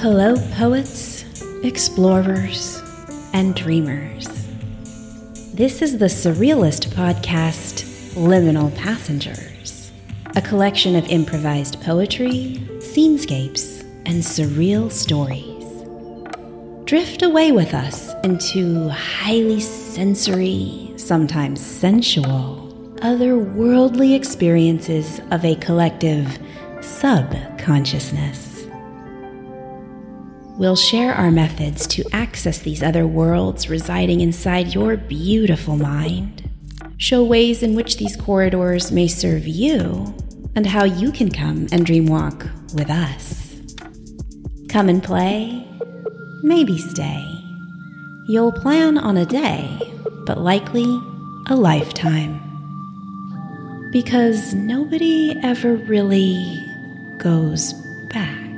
Hello, poets, explorers, and dreamers. This is the surrealist podcast, Liminal Passengers, a collection of improvised poetry, scenescapes, and surreal stories. Drift away with us into highly sensory, sometimes sensual, otherworldly experiences of a collective subconsciousness. We'll share our methods to access these other worlds residing inside your beautiful mind, show ways in which these corridors may serve you, and how you can come and dream walk with us. Come and play, maybe stay. You'll plan on a day, but likely a lifetime. Because nobody ever really goes back.